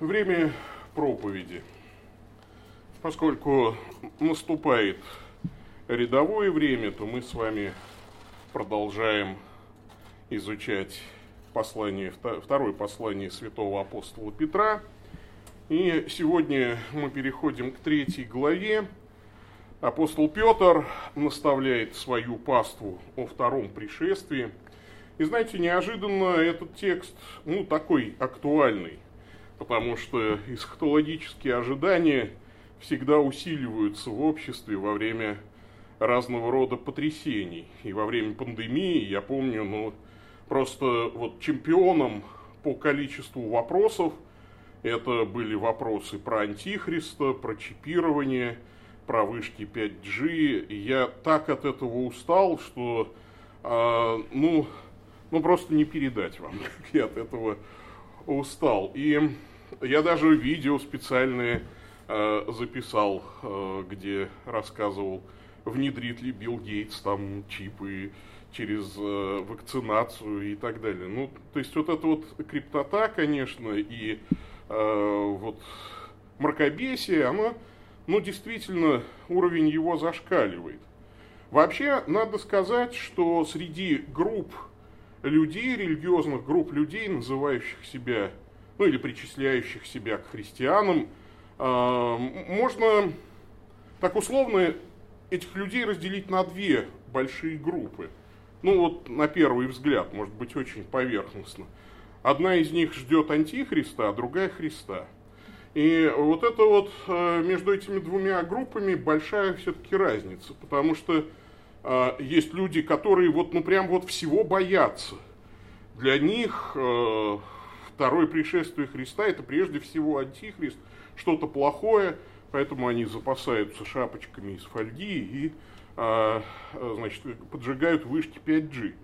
Время проповеди. Поскольку наступает рядовое время, то мы с вами продолжаем изучать послание, второе послание святого апостола Петра. И сегодня мы переходим к третьей главе. Апостол Петр наставляет свою паству о втором пришествии. И знаете, неожиданно этот текст, ну, такой актуальный, потому что эсхатологические ожидания всегда усиливаются в обществе во время разного рода потрясений. И во время пандемии, я помню, ну, просто вот чемпионом по количеству вопросов это были вопросы про антихриста, про чипирование, про вышки 5G. И я так от этого устал, что, э, ну, ну, просто не передать вам, как я от этого устал. И я даже видео специальное э, записал, э, где рассказывал, внедрит ли Билл Гейтс там чипы через э, вакцинацию и так далее. Ну, то есть вот эта вот криптота, конечно, и вот мракобесие, оно, ну, действительно, уровень его зашкаливает. Вообще, надо сказать, что среди групп людей, религиозных групп людей, называющих себя, ну или причисляющих себя к христианам, э, можно так условно этих людей разделить на две большие группы. Ну вот на первый взгляд, может быть очень поверхностно. Одна из них ждет антихриста, а другая Христа. И вот это вот э, между этими двумя группами большая все-таки разница, потому что а, есть люди, которые вот, ну, прям вот всего боятся. Для них э, второе пришествие Христа – это прежде всего антихрист, что-то плохое, поэтому они запасаются шапочками из фольги и а, значит, поджигают вышки 5G.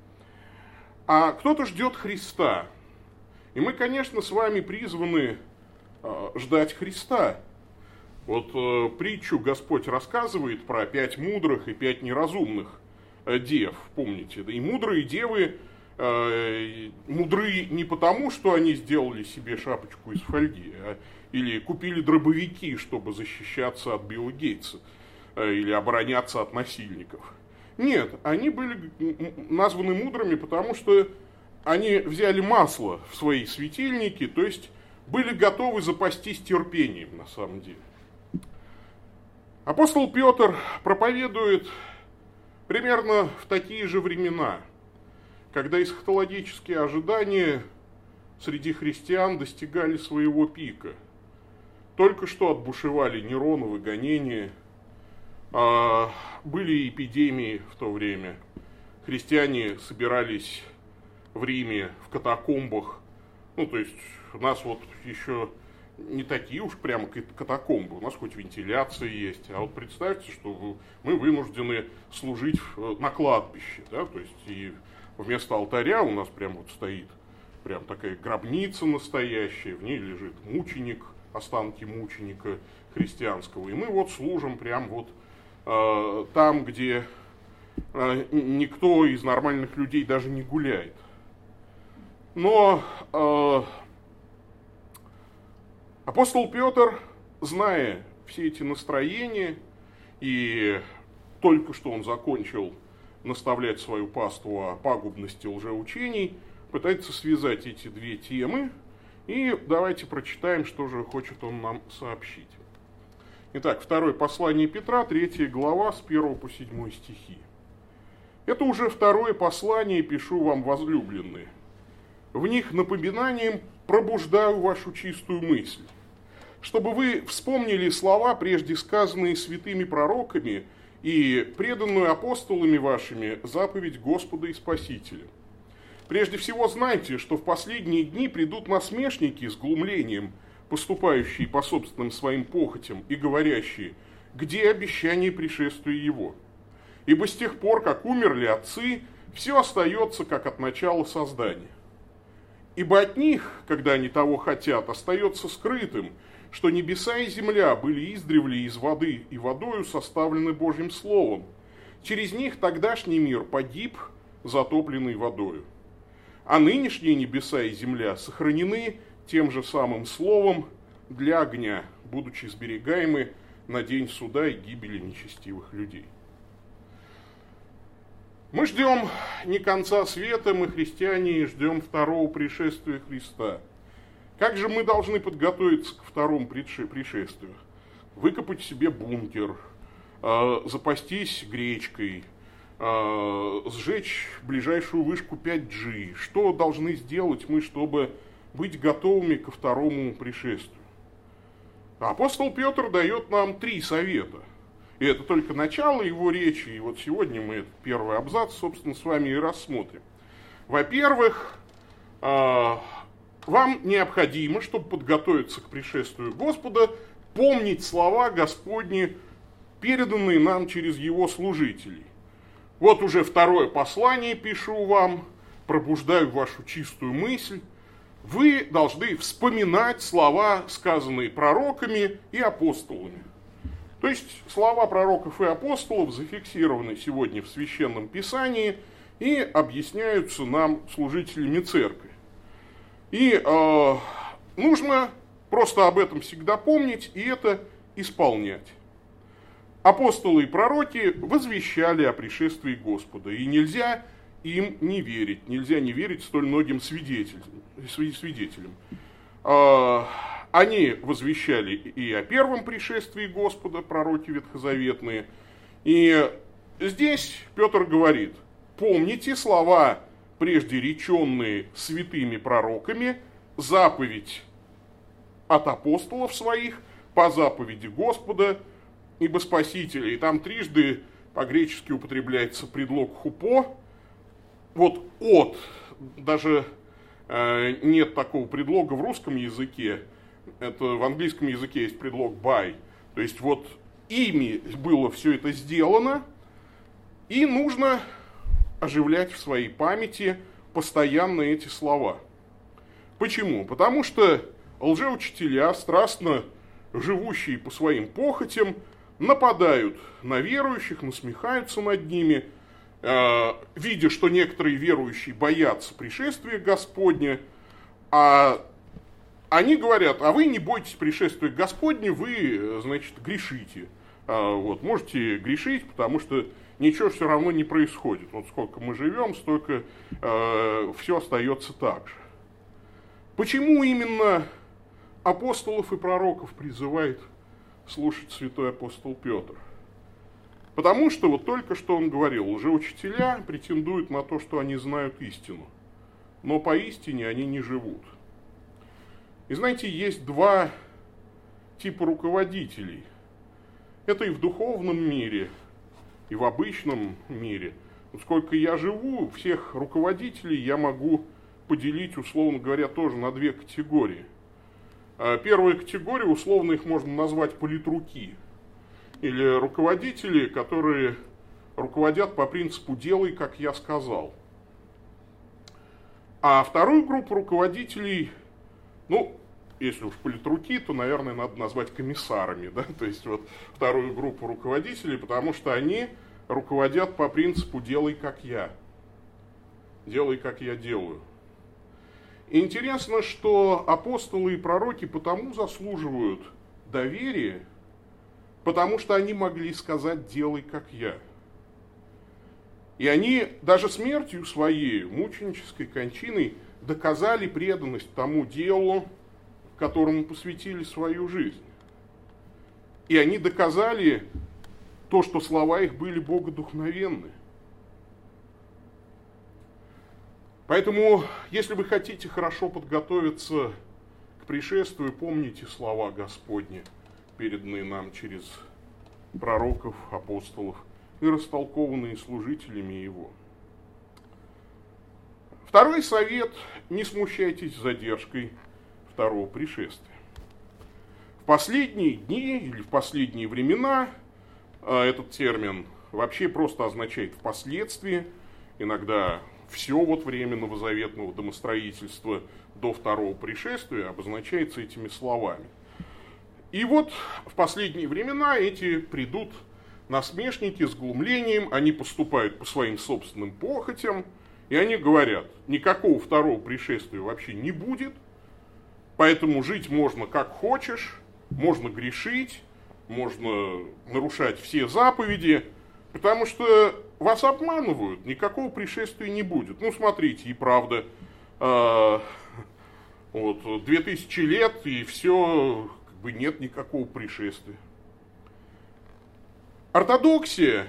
А кто-то ждет Христа. И мы, конечно, с вами призваны а, ждать Христа. Вот э, притчу Господь рассказывает про пять мудрых и пять неразумных э, дев, помните. И мудрые девы э, мудры не потому, что они сделали себе шапочку из фольги, а, или купили дробовики, чтобы защищаться от Билла Гейтса, э, или обороняться от насильников. Нет, они были названы мудрыми, потому что они взяли масло в свои светильники, то есть были готовы запастись терпением на самом деле. Апостол Петр проповедует примерно в такие же времена, когда эсхатологические ожидания среди христиан достигали своего пика. Только что отбушевали Нероновы гонения, а были эпидемии в то время. Христиане собирались в Риме, в катакомбах. Ну, то есть нас вот еще не такие уж прямо катакомбы. У нас хоть вентиляция есть. А вот представьте, что мы вынуждены служить на кладбище. Да? То есть и вместо алтаря у нас прям вот стоит прям такая гробница настоящая. В ней лежит мученик, останки мученика христианского. И мы вот служим прям вот э, там, где э, никто из нормальных людей даже не гуляет. Но э, Апостол Петр, зная все эти настроения, и только что он закончил наставлять свою паству о пагубности лжеучений, пытается связать эти две темы, и давайте прочитаем, что же хочет он нам сообщить. Итак, второе послание Петра, третья глава, с 1 по 7 стихи. Это уже второе послание пишу вам, возлюбленные. В них напоминанием пробуждаю вашу чистую мысль, чтобы вы вспомнили слова, прежде сказанные святыми пророками и преданную апостолами вашими заповедь Господа и Спасителя. Прежде всего знайте, что в последние дни придут насмешники с глумлением, поступающие по собственным своим похотям и говорящие, где обещание пришествия Его. Ибо с тех пор, как умерли отцы, все остается, как от начала создания. Ибо от них, когда они того хотят, остается скрытым, что небеса и земля были издревле из воды и водою составлены Божьим Словом. Через них тогдашний мир погиб, затопленный водою. А нынешние небеса и земля сохранены тем же самым Словом, для огня, будучи сберегаемы на день суда и гибели нечестивых людей. Мы ждем не конца света, мы христиане, ждем второго пришествия Христа. Как же мы должны подготовиться к второму пришествию? Выкопать себе бункер, а, запастись гречкой, а, сжечь ближайшую вышку 5G. Что должны сделать мы, чтобы быть готовыми ко второму пришествию? Апостол Петр дает нам три совета. И это только начало его речи, и вот сегодня мы этот первый абзац, собственно, с вами и рассмотрим. Во-первых, а, вам необходимо, чтобы подготовиться к пришествию Господа, помнить слова Господни, переданные нам через его служителей. Вот уже второе послание пишу вам, пробуждаю вашу чистую мысль, вы должны вспоминать слова, сказанные пророками и апостолами. То есть слова пророков и апостолов зафиксированы сегодня в Священном Писании и объясняются нам служителями церкви. И э, нужно просто об этом всегда помнить и это исполнять. Апостолы и пророки возвещали о пришествии Господа, и нельзя им не верить, нельзя не верить столь многим свидетелям свидетелем. Они возвещали и о первом пришествии Господа, пророки ветхозаветные. И здесь Петр говорит, помните слова, прежде реченные святыми пророками, заповедь от апостолов своих, по заповеди Господа, ибо Спасителя. И там трижды по-гречески употребляется предлог хупо, вот от, даже Э, нет такого предлога в русском языке. Это в английском языке есть предлог by. То есть вот ими было все это сделано, и нужно оживлять в своей памяти постоянно эти слова. Почему? Потому что лжеучителя, страстно живущие по своим похотям, нападают на верующих, насмехаются над ними – Э, видя, что некоторые верующие боятся пришествия Господня, а они говорят, а вы не бойтесь пришествия Господня, вы, значит, грешите. А, вот, можете грешить, потому что ничего все равно не происходит. Вот сколько мы живем, столько э, все остается так же. Почему именно апостолов и пророков призывает слушать святой апостол Петр? Потому что вот только что он говорил, лжеучителя претендуют на то, что они знают истину, но поистине они не живут. И знаете, есть два типа руководителей. Это и в духовном мире, и в обычном мире. Сколько я живу, всех руководителей я могу поделить, условно говоря, тоже на две категории. А первая категория, условно их можно назвать политруки – или руководители, которые руководят по принципу «делай, как я сказал». А вторую группу руководителей, ну, если уж политруки, то, наверное, надо назвать комиссарами, да, то есть вот вторую группу руководителей, потому что они руководят по принципу «делай, как я». «Делай, как я делаю». Интересно, что апостолы и пророки потому заслуживают доверия, потому что они могли сказать «делай, как я». И они даже смертью своей, мученической кончиной, доказали преданность тому делу, которому посвятили свою жизнь. И они доказали то, что слова их были богодухновенны. Поэтому, если вы хотите хорошо подготовиться к пришествию, помните слова Господни – переданные нам через пророков, апостолов и растолкованные служителями его. Второй совет – не смущайтесь задержкой второго пришествия. В последние дни или в последние времена а, этот термин вообще просто означает впоследствии, иногда все вот время новозаветного домостроительства до второго пришествия обозначается этими словами – и вот в последние времена эти придут насмешники с глумлением, они поступают по своим собственным похотям, и они говорят, никакого второго пришествия вообще не будет, Поэтому жить можно как хочешь, можно грешить, можно нарушать все заповеди, потому что вас обманывают, никакого пришествия не будет. Ну, смотрите, и правда, э, вот, 2000 лет, и все, как бы нет никакого пришествия. Ортодоксия,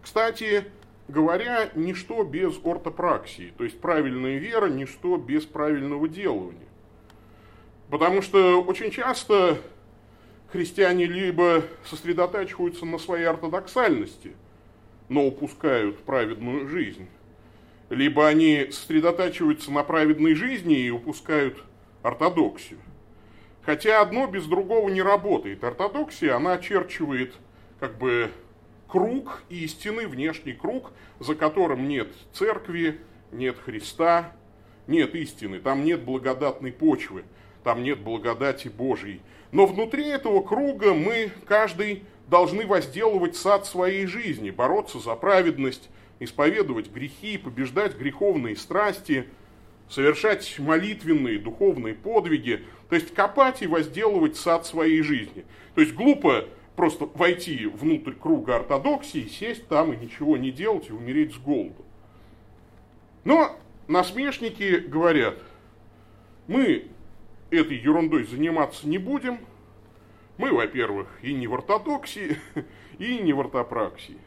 кстати говоря, ничто без ортопраксии, то есть правильная вера, ничто без правильного делания. Потому что очень часто христиане либо сосредотачиваются на своей ортодоксальности, но упускают праведную жизнь, либо они сосредотачиваются на праведной жизни и упускают ортодоксию. Хотя одно без другого не работает. Ортодоксия, она очерчивает как бы круг истины, внешний круг, за которым нет церкви, нет Христа, нет истины, там нет благодатной почвы, там нет благодати Божьей. Но внутри этого круга мы, каждый, должны возделывать сад своей жизни, бороться за праведность, исповедовать грехи, побеждать греховные страсти, совершать молитвенные, духовные подвиги, то есть копать и возделывать сад своей жизни. То есть глупо просто войти внутрь круга ортодоксии, сесть там и ничего не делать и умереть с голоду. Но насмешники говорят, мы этой ерундой заниматься не будем. Мы, во-первых, и не в ортодоксии, и не в ортопраксии.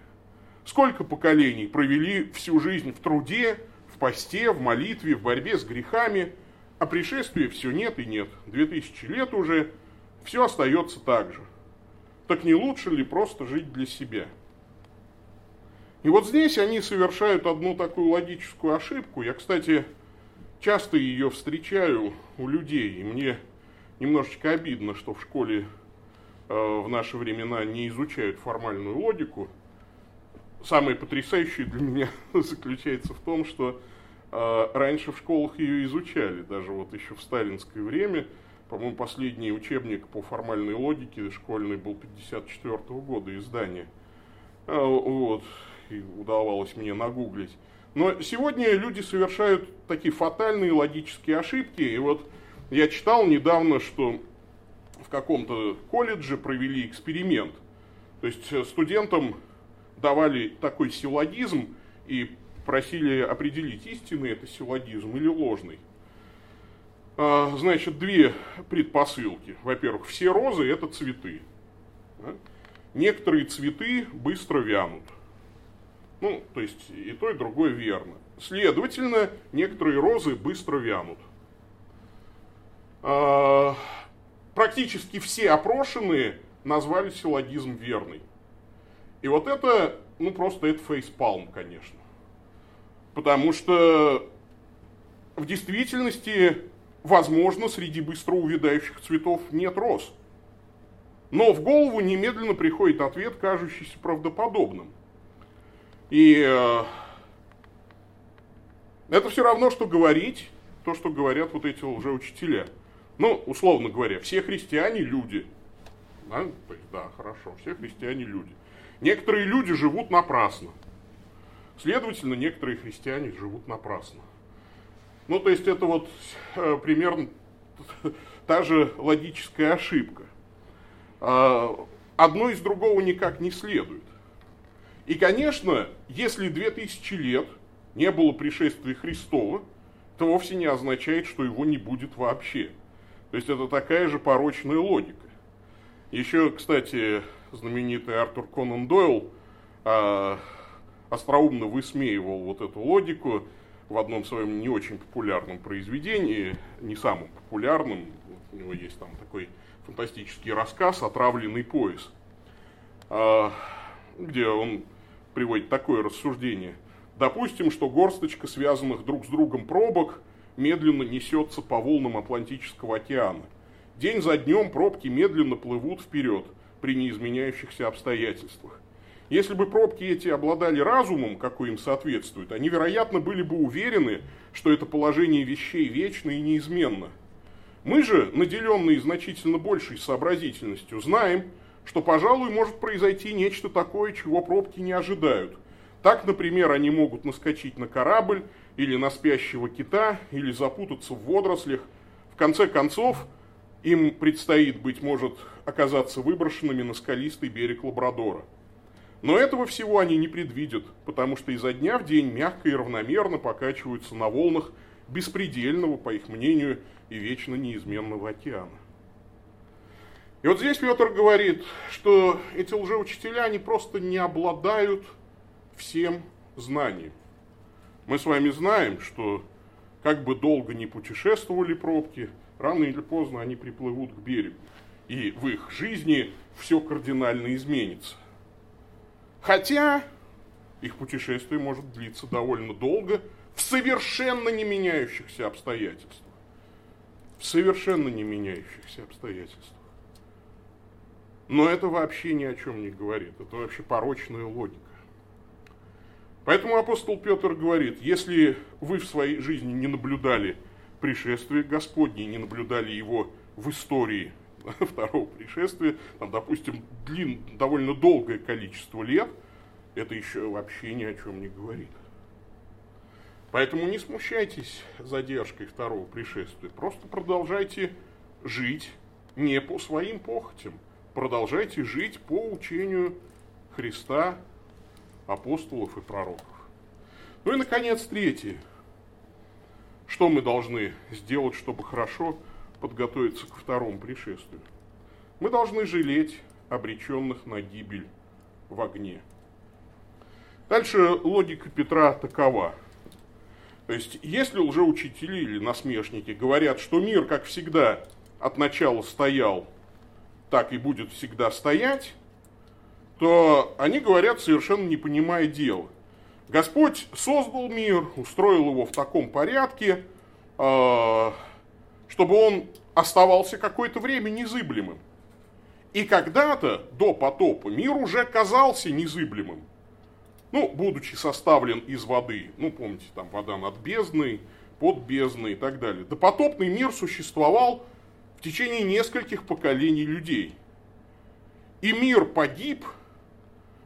Сколько поколений провели всю жизнь в труде, в посте, в молитве, в борьбе с грехами, а пришествия все нет и нет. Две тысячи лет уже, все остается так же. Так не лучше ли просто жить для себя? И вот здесь они совершают одну такую логическую ошибку. Я, кстати, часто ее встречаю у людей, и мне немножечко обидно, что в школе э, в наши времена не изучают формальную логику. Самое потрясающее для меня заключается в том, что э, раньше в школах ее изучали, даже вот еще в сталинское время. По-моему, последний учебник по формальной логике школьный был 54 -го года издания. Э, вот, удавалось мне нагуглить. Но сегодня люди совершают такие фатальные логические ошибки. И вот я читал недавно, что в каком-то колледже провели эксперимент. То есть э, студентам давали такой силлогизм и просили определить, истинный это силлогизм или ложный. А, значит, две предпосылки. Во-первых, все розы это цветы. Некоторые цветы быстро вянут. Ну, то есть и то, и другое верно. Следовательно, некоторые розы быстро вянут. А, практически все опрошенные назвали силлогизм верный. И вот это, ну просто это фейспалм, конечно. Потому что в действительности, возможно, среди быстро увядающих цветов нет роз. Но в голову немедленно приходит ответ, кажущийся правдоподобным – и э, это все равно, что говорить то, что говорят вот эти лжеучителя. Ну, условно говоря, все христиане люди. Да? То есть, да, хорошо, все христиане люди. Некоторые люди живут напрасно. Следовательно, некоторые христиане живут напрасно. Ну, то есть, это вот э, примерно та же логическая ошибка. Э, одно из другого никак не следует. И, конечно, если 2000 лет не было пришествия Христова, это вовсе не означает, что его не будет вообще. То есть это такая же порочная логика. Еще, кстати, знаменитый Артур Конан Дойл э, остроумно высмеивал вот эту логику в одном своем не очень популярном произведении, не самом популярном, у него есть там такой фантастический рассказ «Отравленный пояс», э, где он приводит такое рассуждение. Допустим, что горсточка связанных друг с другом пробок медленно несется по волнам Атлантического океана. День за днем пробки медленно плывут вперед при неизменяющихся обстоятельствах. Если бы пробки эти обладали разумом, какой им соответствует, они, вероятно, были бы уверены, что это положение вещей вечно и неизменно. Мы же, наделенные значительно большей сообразительностью, знаем, что, пожалуй, может произойти нечто такое, чего пробки не ожидают. Так, например, они могут наскочить на корабль или на спящего кита, или запутаться в водорослях, в конце концов, им предстоит, быть может, оказаться выброшенными на скалистый берег Лабрадора. Но этого всего они не предвидят, потому что изо дня в день мягко и равномерно покачиваются на волнах беспредельного, по их мнению, и вечно неизменного океана. И вот здесь Петр говорит, что эти лжеучителя, они просто не обладают всем знанием. Мы с вами знаем, что как бы долго не путешествовали пробки, рано или поздно они приплывут к берегу. И в их жизни все кардинально изменится. Хотя их путешествие может длиться довольно долго в совершенно не меняющихся обстоятельствах. В совершенно не меняющихся обстоятельствах. Но это вообще ни о чем не говорит. Это вообще порочная логика. Поэтому апостол Петр говорит, если вы в своей жизни не наблюдали пришествие Господне, не наблюдали его в истории второго пришествия, там, допустим, длин, довольно долгое количество лет, это еще вообще ни о чем не говорит. Поэтому не смущайтесь задержкой второго пришествия, просто продолжайте жить не по своим похотям, продолжайте жить по учению Христа, апостолов и пророков. Ну и, наконец, третье. Что мы должны сделать, чтобы хорошо подготовиться к второму пришествию? Мы должны жалеть обреченных на гибель в огне. Дальше логика Петра такова. То есть, если лжеучители или насмешники говорят, что мир, как всегда, от начала стоял, так и будет всегда стоять, то они говорят, совершенно не понимая дела. Господь создал мир, устроил его в таком порядке, а, чтобы он оставался какое-то время незыблемым. И когда-то, до потопа, мир уже казался незыблемым. Ну, будучи составлен из воды. Ну, помните, там вода над бездной, под бездной и так далее. Допотопный мир существовал течение нескольких поколений людей. И мир погиб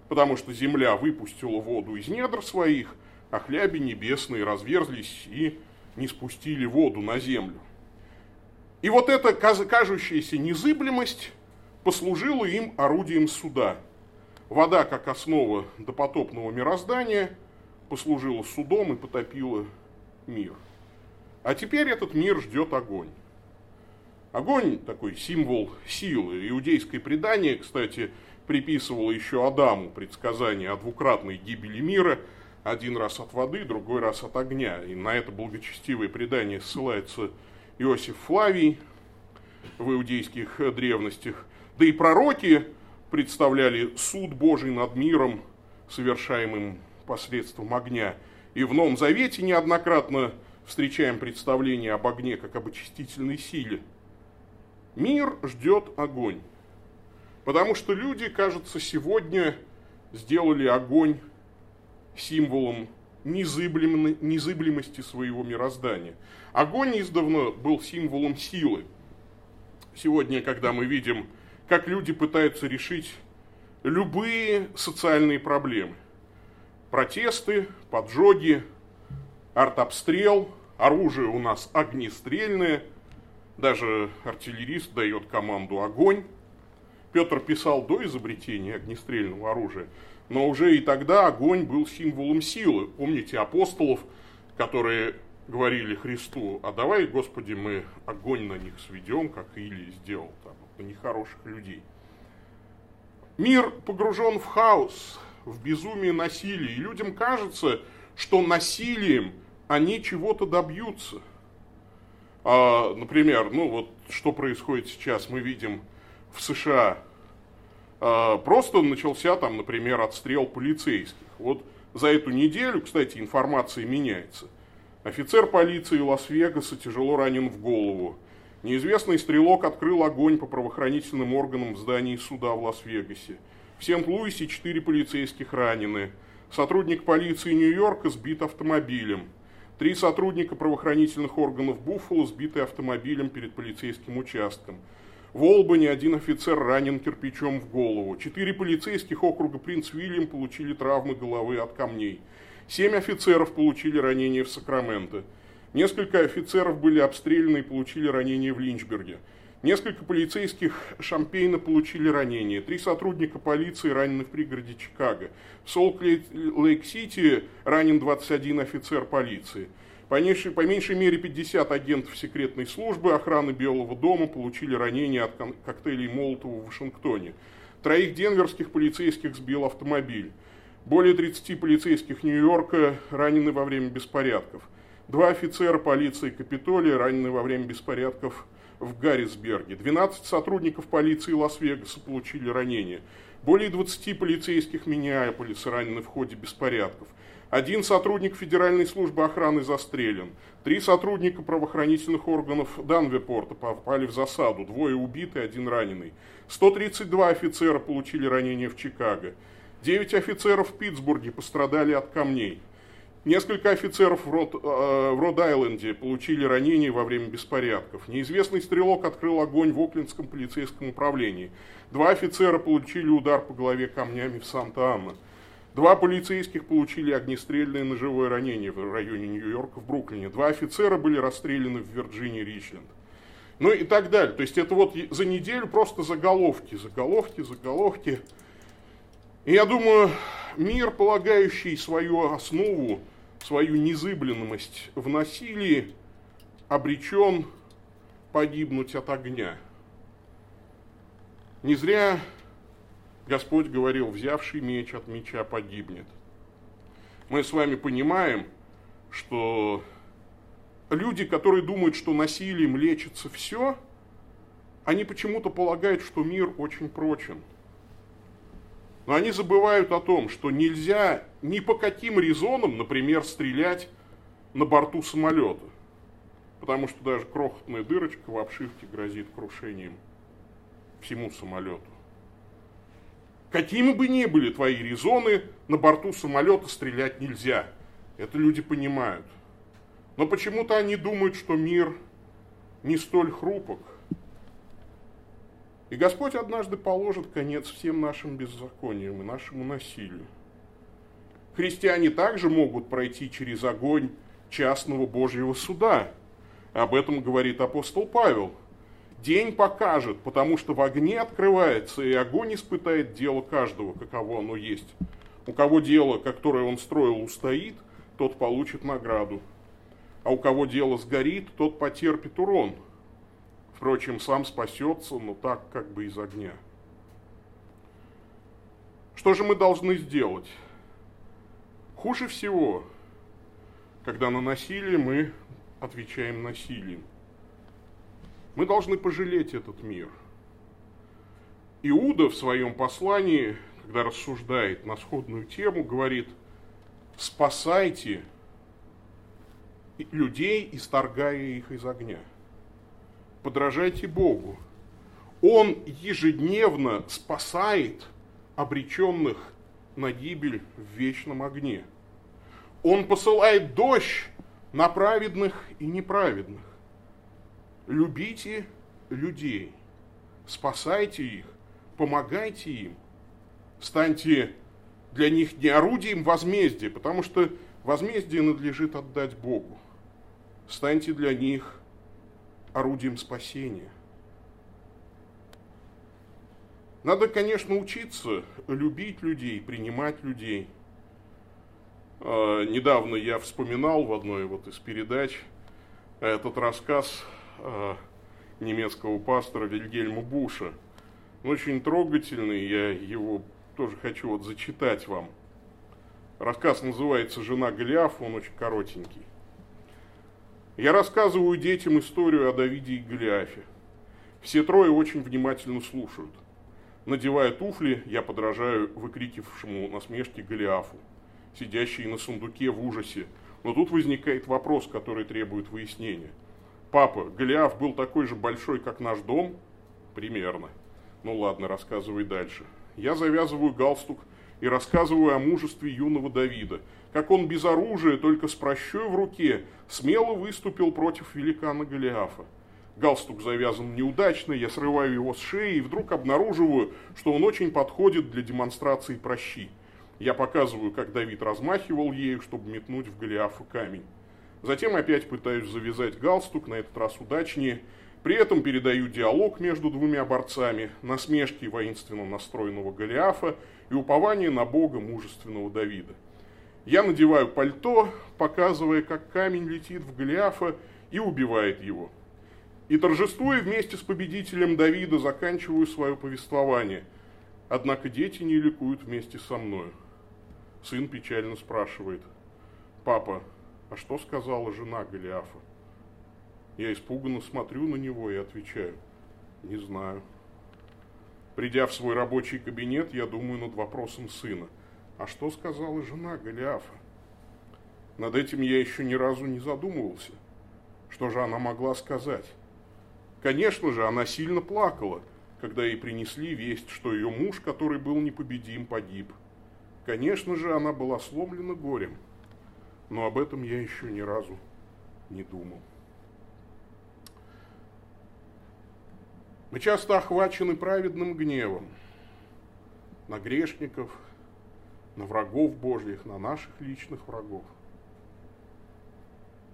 потому что земля выпустила воду из недр своих, а хляби небесные разверзлись и не спустили воду на землю. И вот эта кажущаяся незыблемость послужила им орудием суда. Вода, как основа допотопного мироздания, послужила судом и потопила мир. А теперь этот мир ждет огонь. Огонь такой символ силы. Иудейское предание, кстати, приписывала еще Адаму предсказание о двукратной гибели мира, один раз от воды, другой раз от огня. И на это благочестивое предание ссылается Иосиф Флавий в иудейских древностях. Да и пророки представляли суд Божий над миром, совершаемым посредством огня. И в Новом Завете неоднократно встречаем представление об огне как об очистительной силе. Мир ждет огонь. Потому что люди, кажется, сегодня сделали огонь символом незыблемости своего мироздания. Огонь издавна был символом силы. Сегодня, когда мы видим, как люди пытаются решить любые социальные проблемы, протесты, поджоги, артобстрел, оружие у нас огнестрельное, даже артиллерист дает команду «огонь», Петр писал до изобретения огнестрельного оружия, но уже и тогда огонь был символом силы. Помните апостолов, которые говорили Христу, а давай, Господи, мы огонь на них сведем, как Илий сделал там, на нехороших людей. Мир погружен в хаос, в безумие насилия, и людям кажется, что насилием они чего-то добьются. А, например, ну вот что происходит сейчас, мы видим в США а, просто начался там, например, отстрел полицейских. Вот за эту неделю, кстати, информация меняется. Офицер полиции Лас-Вегаса тяжело ранен в голову. Неизвестный стрелок открыл огонь по правоохранительным органам в здании суда в Лас-Вегасе. В Сент-Луисе четыре полицейских ранены. Сотрудник полиции Нью-Йорка сбит автомобилем. Три сотрудника правоохранительных органов Буффало сбиты автомобилем перед полицейским участком. В Олбани один офицер ранен кирпичом в голову. Четыре полицейских округа Принц Уильям получили травмы головы от камней. Семь офицеров получили ранения в Сакраменто. Несколько офицеров были обстреляны и получили ранения в Линчберге. Несколько полицейских Шампейна получили ранения. Три сотрудника полиции ранены в пригороде Чикаго. В Солт-Лейк-Сити ранен 21 офицер полиции. По меньшей, по меньшей мере 50 агентов секретной службы охраны Белого дома получили ранения от коктейлей Молотова в Вашингтоне. Троих денверских полицейских сбил автомобиль. Более 30 полицейских Нью-Йорка ранены во время беспорядков. Два офицера полиции Капитолия ранены во время беспорядков в Гаррисберге. 12 сотрудников полиции Лас-Вегаса получили ранения. Более 20 полицейских Миннеаполиса ранены в ходе беспорядков. Один сотрудник Федеральной службы охраны застрелен. Три сотрудника правоохранительных органов Данвепорта попали в засаду. Двое убиты, один раненый. 132 офицера получили ранения в Чикаго. Девять офицеров в Питтсбурге пострадали от камней. Несколько офицеров в, Род, э, в Род-Айленде получили ранения во время беспорядков. Неизвестный стрелок открыл огонь в Оклендском полицейском управлении. Два офицера получили удар по голове камнями в Санта-Анна. Два полицейских получили огнестрельное ножевое ранение в районе Нью-Йорка в Бруклине. Два офицера были расстреляны в Вирджинии Ричленд. Ну и так далее. То есть это вот за неделю просто заголовки, заголовки, заголовки. Я думаю, мир, полагающий свою основу, свою незыблемость в насилии, обречен погибнуть от огня. Не зря Господь говорил, взявший меч от меча погибнет. Мы с вами понимаем, что люди, которые думают, что насилием лечится все, они почему-то полагают, что мир очень прочен. Но они забывают о том, что нельзя ни по каким резонам, например, стрелять на борту самолета. Потому что даже крохотная дырочка в обшивке грозит крушением всему самолету. Какими бы ни были твои резоны, на борту самолета стрелять нельзя. Это люди понимают. Но почему-то они думают, что мир не столь хрупок. И Господь однажды положит конец всем нашим беззакониям и нашему насилию. Христиане также могут пройти через огонь частного Божьего суда. Об этом говорит апостол Павел – День покажет, потому что в огне открывается, и огонь испытает дело каждого, каково оно есть. У кого дело, которое он строил, устоит, тот получит награду. А у кого дело сгорит, тот потерпит урон. Впрочем, сам спасется, но так как бы из огня. Что же мы должны сделать? Хуже всего, когда на насилие мы отвечаем насилием. Мы должны пожалеть этот мир. Иуда в своем послании, когда рассуждает на сходную тему, говорит, спасайте людей, исторгая их из огня. Подражайте Богу. Он ежедневно спасает обреченных на гибель в вечном огне. Он посылает дождь на праведных и неправедных. Любите людей, спасайте их, помогайте им, станьте для них не орудием возмездия, потому что возмездие надлежит отдать Богу. Станьте для них орудием спасения. Надо, конечно, учиться любить людей, принимать людей. А, недавно я вспоминал в одной вот из передач этот рассказ Э, немецкого пастора Вильгельма Буша. Очень трогательный, я его тоже хочу вот зачитать вам. Рассказ называется «Жена Голиафа», он очень коротенький. Я рассказываю детям историю о Давиде и Голиафе. Все трое очень внимательно слушают. Надевая туфли, я подражаю выкрикившему насмешки Голиафу, сидящий на сундуке в ужасе. Но тут возникает вопрос, который требует выяснения – Папа, Голиаф был такой же большой, как наш дом? Примерно. Ну ладно, рассказывай дальше. Я завязываю галстук и рассказываю о мужестве юного Давида, как он без оружия, только с прощой в руке, смело выступил против великана Голиафа. Галстук завязан неудачно, я срываю его с шеи и вдруг обнаруживаю, что он очень подходит для демонстрации прощи. Я показываю, как Давид размахивал ею, чтобы метнуть в Голиафа камень. Затем опять пытаюсь завязать галстук, на этот раз удачнее. При этом передаю диалог между двумя борцами, насмешки воинственно настроенного Голиафа и упование на Бога мужественного Давида. Я надеваю пальто, показывая, как камень летит в Голиафа и убивает его. И торжествуя вместе с победителем Давида, заканчиваю свое повествование. Однако дети не ликуют вместе со мною. Сын печально спрашивает, «Папа, а что сказала жена Голиафа?» Я испуганно смотрю на него и отвечаю, «Не знаю». Придя в свой рабочий кабинет, я думаю над вопросом сына, «А что сказала жена Голиафа?» Над этим я еще ни разу не задумывался. Что же она могла сказать? Конечно же, она сильно плакала, когда ей принесли весть, что ее муж, который был непобедим, погиб. Конечно же, она была сломлена горем, но об этом я еще ни разу не думал. Мы часто охвачены праведным гневом на грешников, на врагов Божьих, на наших личных врагов.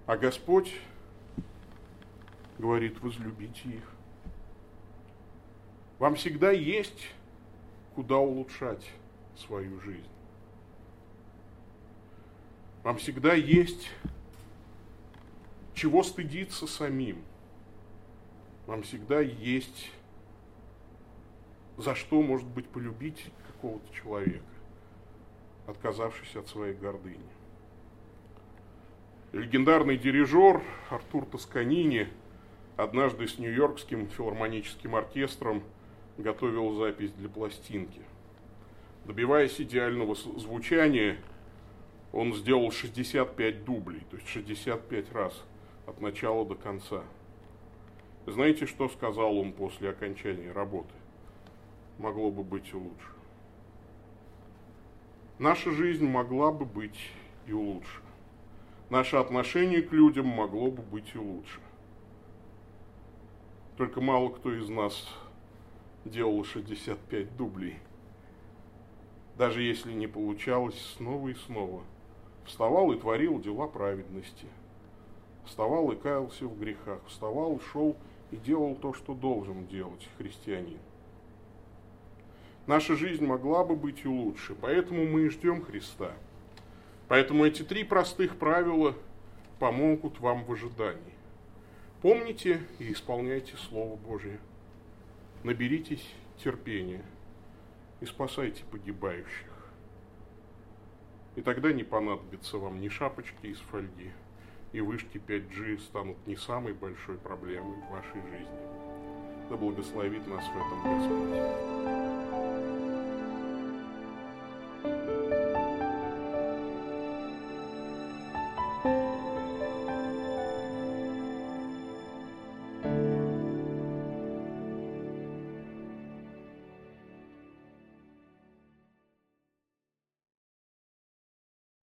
А Господь говорит, возлюбите их. Вам всегда есть куда улучшать свою жизнь. Вам всегда есть чего стыдиться самим. Вам всегда есть за что, может быть, полюбить какого-то человека, отказавшись от своей гордыни. Легендарный дирижер Артур Тосканини – однажды с Нью-Йоркским филармоническим оркестром готовил запись для пластинки. Добиваясь идеального звучания, он сделал 65 дублей, то есть 65 раз от начала до конца. Знаете, что сказал он после окончания работы? Могло бы быть лучше. Наша жизнь могла бы быть и лучше. Наше отношение к людям могло бы быть и лучше. Только мало кто из нас делал 65 дублей. Даже если не получалось снова и снова. Вставал и творил дела праведности. Вставал и каялся в грехах. Вставал, шел и делал то, что должен делать христианин. Наша жизнь могла бы быть и лучше, поэтому мы и ждем Христа. Поэтому эти три простых правила помогут вам в ожидании. Помните и исполняйте Слово Божие. Наберитесь терпения и спасайте погибающих. И тогда не понадобится вам ни шапочки из фольги, и вышки 5G станут не самой большой проблемой в вашей жизни. Да благословит нас в этом Господь.